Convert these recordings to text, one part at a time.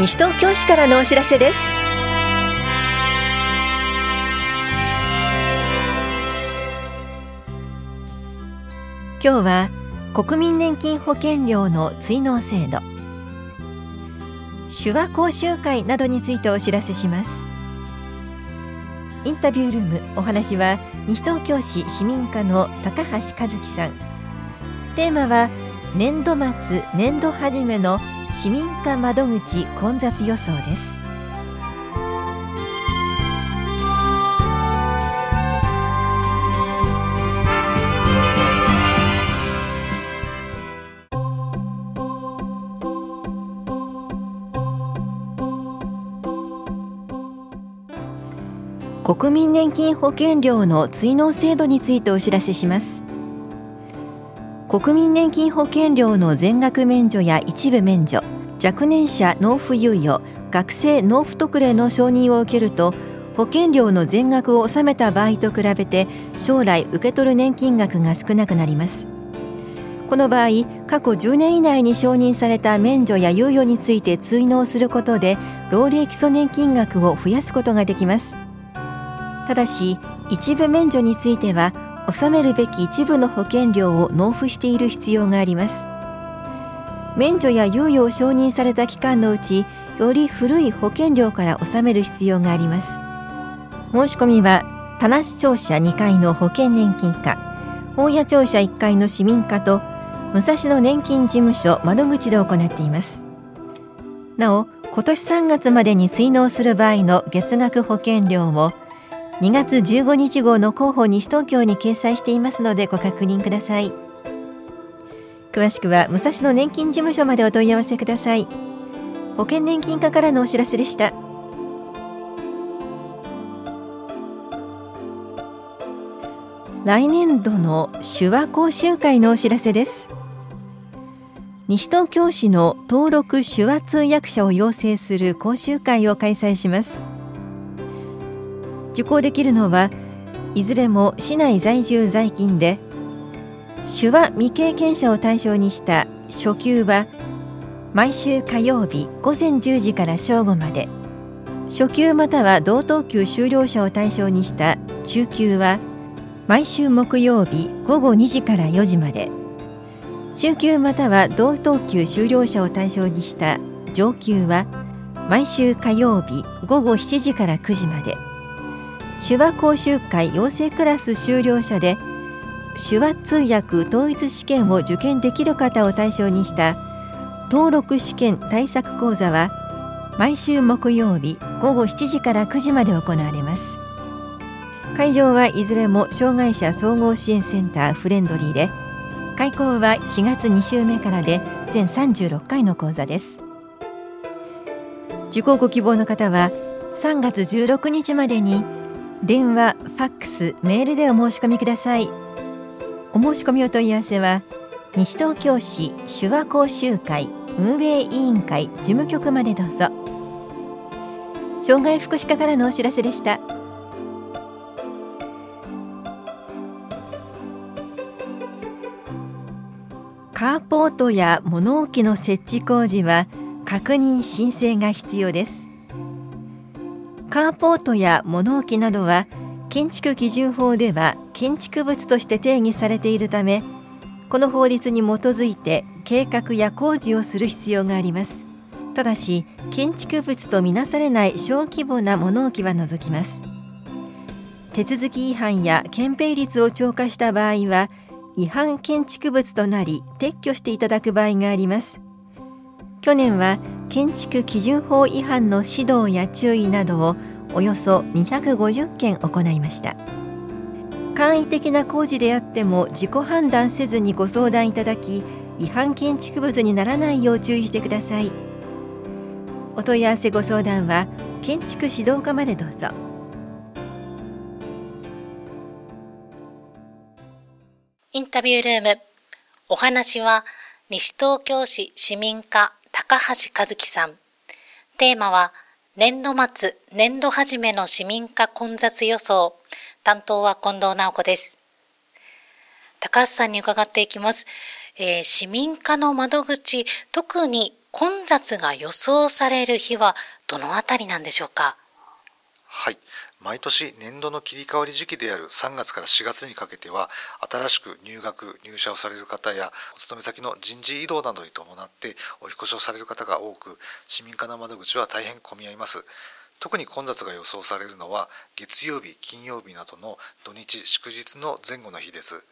西東京市からのお知らせです。今日は国民年金保険料の追納制度。手話講習会などについてお知らせします。インタビュールームお話は西東京市市民課の高橋和樹さん。テーマは年度末年度初めの市民課窓口混雑予想です。国民年金保険料の追納制度についてお知らせします。国民年金保険料の全額免除や一部免除若年者納付猶予学生納付特例の承認を受けると保険料の全額を納めた場合と比べて将来受け取る年金額が少なくなります。この場合過去10年以内に承認された免除や猶予について追納することで老齢基礎年金額を増やすことができます。ただし一部免除については納めるべき一部の保険料を納付している必要があります。免除や猶予を承認された期間のうちより古い保険料から納める必要があります。申し込みは田無庁舎2階の保険年金課大谷庁舎1階の市民課と武蔵野年金事務所窓口で行っています。なお今年3月までに追納する場合の月額保険料を2月15日号の広報西東京に掲載していますのでご確認ください。詳しくは武蔵野年金事務所までお問い合わせください。保険年金課からのお知らせでした。来年度の手話講習会のお知らせです。西東京市の登録手話通訳者を養成する講習会を開催します。受講できるのはいずれも市内在住在勤で手話未経験者を対象にした初級は毎週火曜日午前10時から正午まで。初級または同等級修了者を対象にした中級は毎週木曜日午後2時から4時まで。中級または同等級修了者を対象にした上級は毎週火曜日午後7時から9時まで。手話講習会養成クラス修了者で手話通訳統一試験を受験できる方を対象にした登録試験対策講座は毎週木曜日午後7時から9時まで行われます。会場はいずれも障害者総合支援センターフレンドリーで開講は4月2週目からで全36回の講座です。受講ご希望の方は3月16日までに電話、ファックス、メールでお申し込みください。お申し込みお問い合わせは西東京市手話講習会運営委員会事務局までどうぞ。障害福祉課からのお知らせでした。カーポートや物置の設置工事は確認申請が必要です。カーポートや物置などは建築基準法では建築物として定義されているためこの法律に基づいて計画や工事をする必要があります。ただし建築物とみなされない小規模な物置は除きます。手続き違反や憲兵率を超過した場合は違反建築物となり撤去していただく場合があります。去年は建築基準法違反の指導や注意などをおよそ250件行いました。簡易的な工事であっても自己判断せずにご相談いただき違反建築物にならないよう注意してください。お問い合わせご相談は建築指導課までどうぞ。インタビュールーム。お話は西東京市市民課。高橋和樹さん。テーマは、年度末、年度始めの市民化混雑予想。担当は近藤直子です。高橋さんに伺っていきます。えー、市民化の窓口、特に混雑が予想される日はどのあたりなんでしょうか？はい。毎年年度の切り替わり時期である3月から4月にかけては新しく入学入社をされる方やお勤め先の人事異動などに伴ってお引越しをされる方が多く市民課の窓口は大変混み合います。特に混雑が予想されるのは月曜日金曜日などの土日祝日の前後の日です。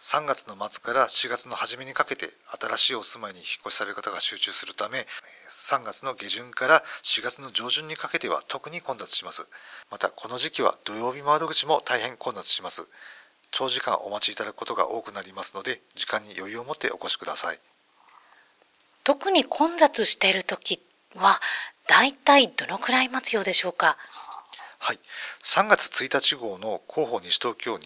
3月の末から4月の初めにかけて新しいお住まいに引っ越しされる方が集中するため3月の下旬から4月の上旬にかけては特に混雑します。またこの時期は土曜日窓口も大変混雑します。長時間お待ちいただくことが多くなりますので時間に余裕を持ってお越しください。特に混雑している時はだいたいどのくらい待つようでしょうか？はい、3月1日号の広報西東京に、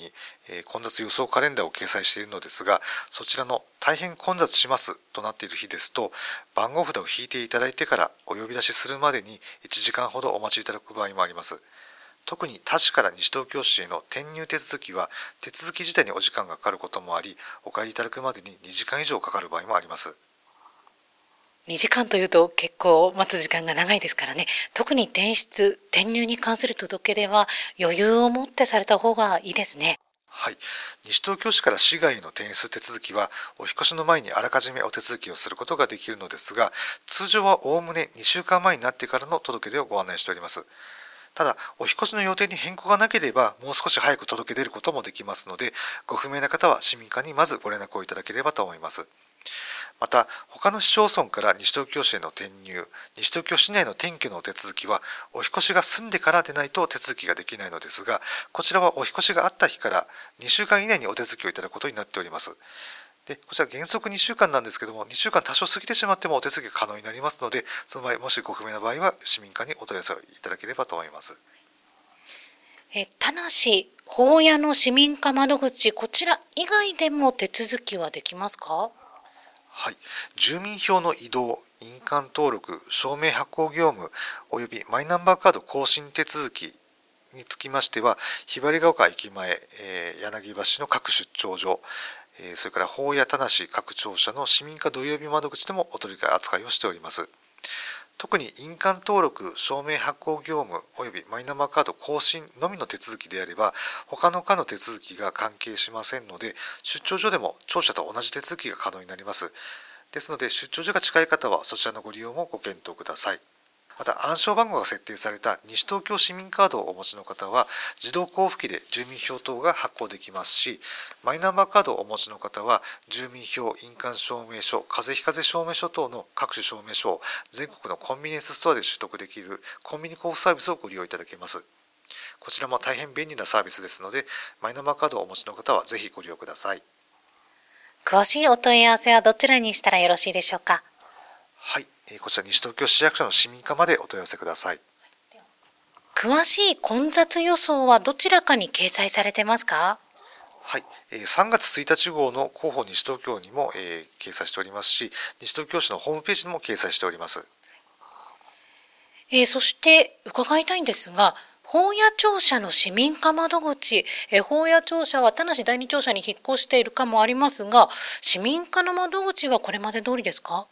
えー、混雑予想カレンダーを掲載しているのですがそちらの大変混雑しますとなっている日ですと番号札を引いていただいてからお呼び出しするまでに1時間ほどお待ちいただく場合もあります。特に他市から西東京市への転入手続きは手続き自体にお時間がかかることもありお帰りいただくまでに2時間以上かかる場合もあります。2時間というと結構待つ時間が長いですからね。特に転出転入に関する届け出は余裕を持ってされた方がいいですね。はい。西東京市から市外の転出手続きはお引越しの前にあらかじめお手続きをすることができるのですが通常はおおむね2週間前になってからの届け出をご案内しております。ただお引越しの予定に変更がなければもう少し早く届け出ることもできますのでご不明な方は市民課にまずご連絡をいただければと思います。また他の市町村から西東京市への転入西東京市内の転居の手続きはお引越しが済んでからでないと手続きができないのですがこちらはお引越しがあった日から2週間以内にお手続きをいただくことになっております。でこちら原則2週間なんですけども2週間多少過ぎてしまってもお手続きが可能になりますのでその場合もしご不明な場合は市民課にお問い合わせをいただければと思います。え田無法屋の市民課窓口こちら以外でも手続きはできますか？はい、住民票の移動、印鑑登録、証明発行業務及びマイナンバーカード更新手続きにつきましては、ひばりが丘駅前、えー、柳橋の各出張所、えー、それから法や田無各庁舎の市民課土曜日窓口でもお取り扱いをしております。特に印鑑登録、証明発行業務及びマイナンバーカード更新のみの手続きであれば、他の課の手続きが関係しませんので、出張所でも庁舎と同じ手続きが可能になります。ですので、出張所が近い方はそちらのご利用もご検討ください。また暗証番号が設定された西東京市民カードをお持ちの方は自動交付機で住民票等が発行できますしマイナンバーカードをお持ちの方は住民票印鑑証明書風邪非風邪証明書等の各種証明書を全国のコンビニエンスストアで取得できるコンビニ交付サービスをご利用いただけます。こちらも大変便利なサービスですのでマイナンバーカードをお持ちの方はぜひご利用ください。詳しいお問い合わせはどちらにしたらよろしいでしょうか？はいこちら西東京市役所の市民課までお問い合わせください。詳しい混雑予想はどちらかに掲載されてますか？はい、3月1日号の広報西東京にも、えー、掲載しておりますし西東京市のホームページにも掲載しております、えー、そして伺いたいんですが法屋庁舎の市民課窓口、え法屋庁舎は田無第二庁舎に引っ越しているかもありますが市民課の窓口はこれまで通りですか？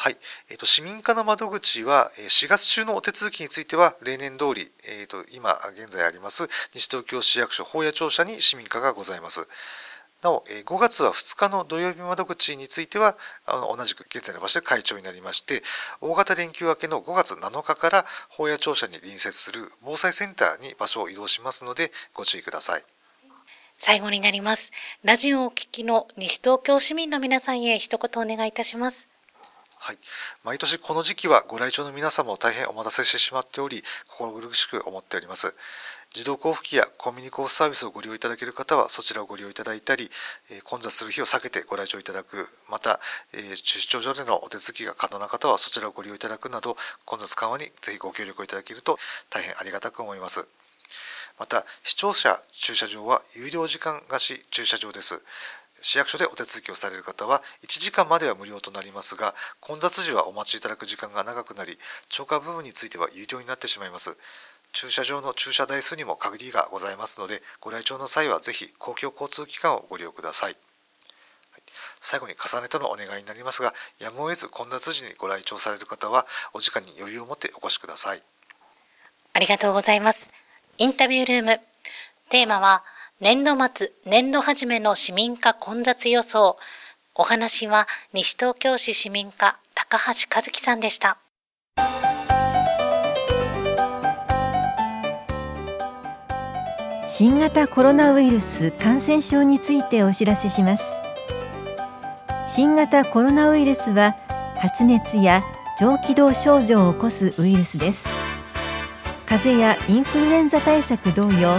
はい、えーと、市民課の窓口は4月中のお手続きについては例年通り、えーと、今現在あります西東京市役所法屋庁舎に市民課がございます。なお、5月は2日の土曜日窓口については、あの同じく現在の場所で会長になりまして、大型連休明けの5月7日から法屋庁舎に隣接する防災センターに場所を移動しますので、ご注意ください。最後になります。ラジオをお聞きの西東京市民の皆さんへ一言お願いいたします。はい、毎年この時期はご来庁の皆様を大変お待たせしてしまっており心苦しく思っております。自動交付機やコンビニ交付サービスをご利用いただける方はそちらをご利用いただいたり、え混雑する日を避けてご来庁いただく。また、え出張所でのお手続きが可能な方はそちらをご利用いただくなど混雑緩和にぜひご協力をいただけると大変ありがたく思います。また視聴者駐車場は有料時間貸し駐車場です。市役所でお手続きをされる方は1時間までは無料となりますが混雑時はお待ちいただく時間が長くなり超過部分については有料になってしまいます。駐車場の駐車台数にも限りがございますのでご来庁の際はぜひ公共交通機関をご利用ください。最後に重ねてのお願いになりますがやむを得ず混雑時にご来庁される方はお時間に余裕を持ってお越しください。ありがとうございます。インタビュールーム。テーマは年度末年度初めの市民課混雑予想。お話は西東京市市民課高橋和樹さんでした。新型コロナウイルス感染症についてお知らせします。新型コロナウイルスは発熱や上気道症状を起こすウイルスです。風邪やインフルエンザ対策同様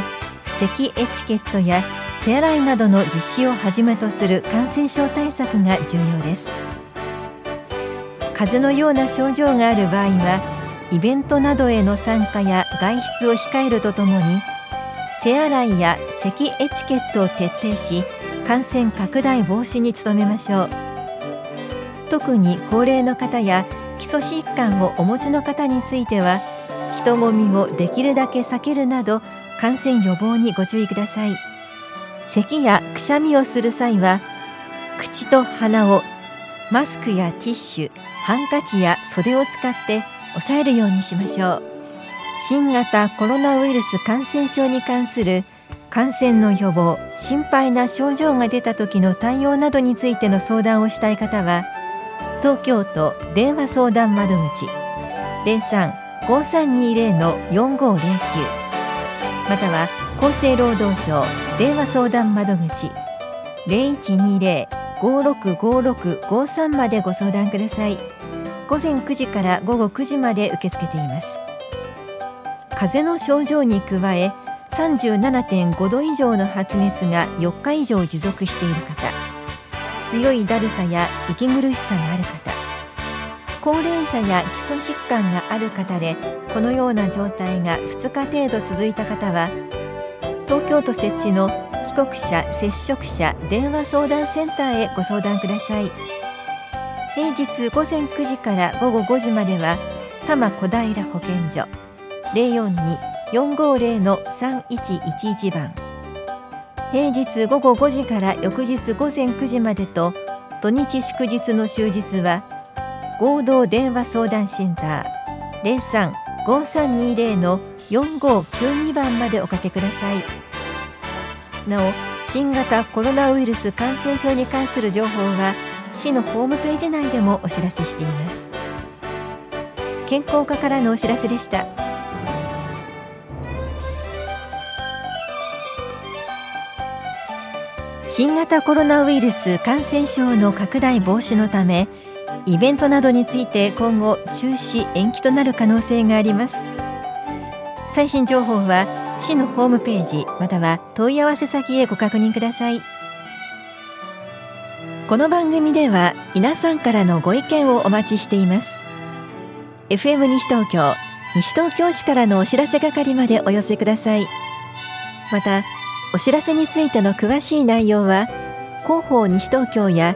咳エチケットや手洗いなどの実施をはじめとする感染症対策が重要です。風邪のような症状がある場合はイベントなどへの参加や外出を控えるとともに手洗いや咳エチケットを徹底し感染拡大防止に努めましょう。特に高齢の方や基礎疾患をお持ちの方については人混みをできるだけ避けるなど感染予防にご注意ください。咳やくしゃみをする際は口と鼻をマスクやティッシュハンカチや袖を使って押さえるようにしましょう。新型コロナウイルス感染症に関する感染の予防心配な症状が出た時の対応などについての相談をしたい方は東京都電話相談窓口03-5320-4509または厚生労働省電話相談窓口0120-565653までご相談ください。午前9時から午後9時まで受け付けています。風邪の症状に加え37.5度以上の発熱が4日以上持続している方。強いだるさや息苦しさがある方。高齢者や基礎疾患がある方でこのような状態が2日程度続いた方は東京都設置の帰国者接触者電話相談センターへご相談ください。平日午前9時から午後5時までは多摩小平保健所042-450-3111番。平日午後5時から翌日午前9時までと土日祝日の終日は合同電話相談センター03-5320-4592番までおかけください。なお新型コロナウイルス感染症に関する情報は市のホームページ内でもお知らせしています。健康課からのお知らせでした。新型コロナウイルス感染症の拡大防止のためイベントなどについて今後中止延期となる可能性があります。最新情報は市のホームページまたは問い合わせ先へご確認ください。この番組では皆さんからのご意見をお待ちしています。FM 西東京西東京市からのお知らせ係までお寄せください。またお知らせについての詳しい内容は広報西東京や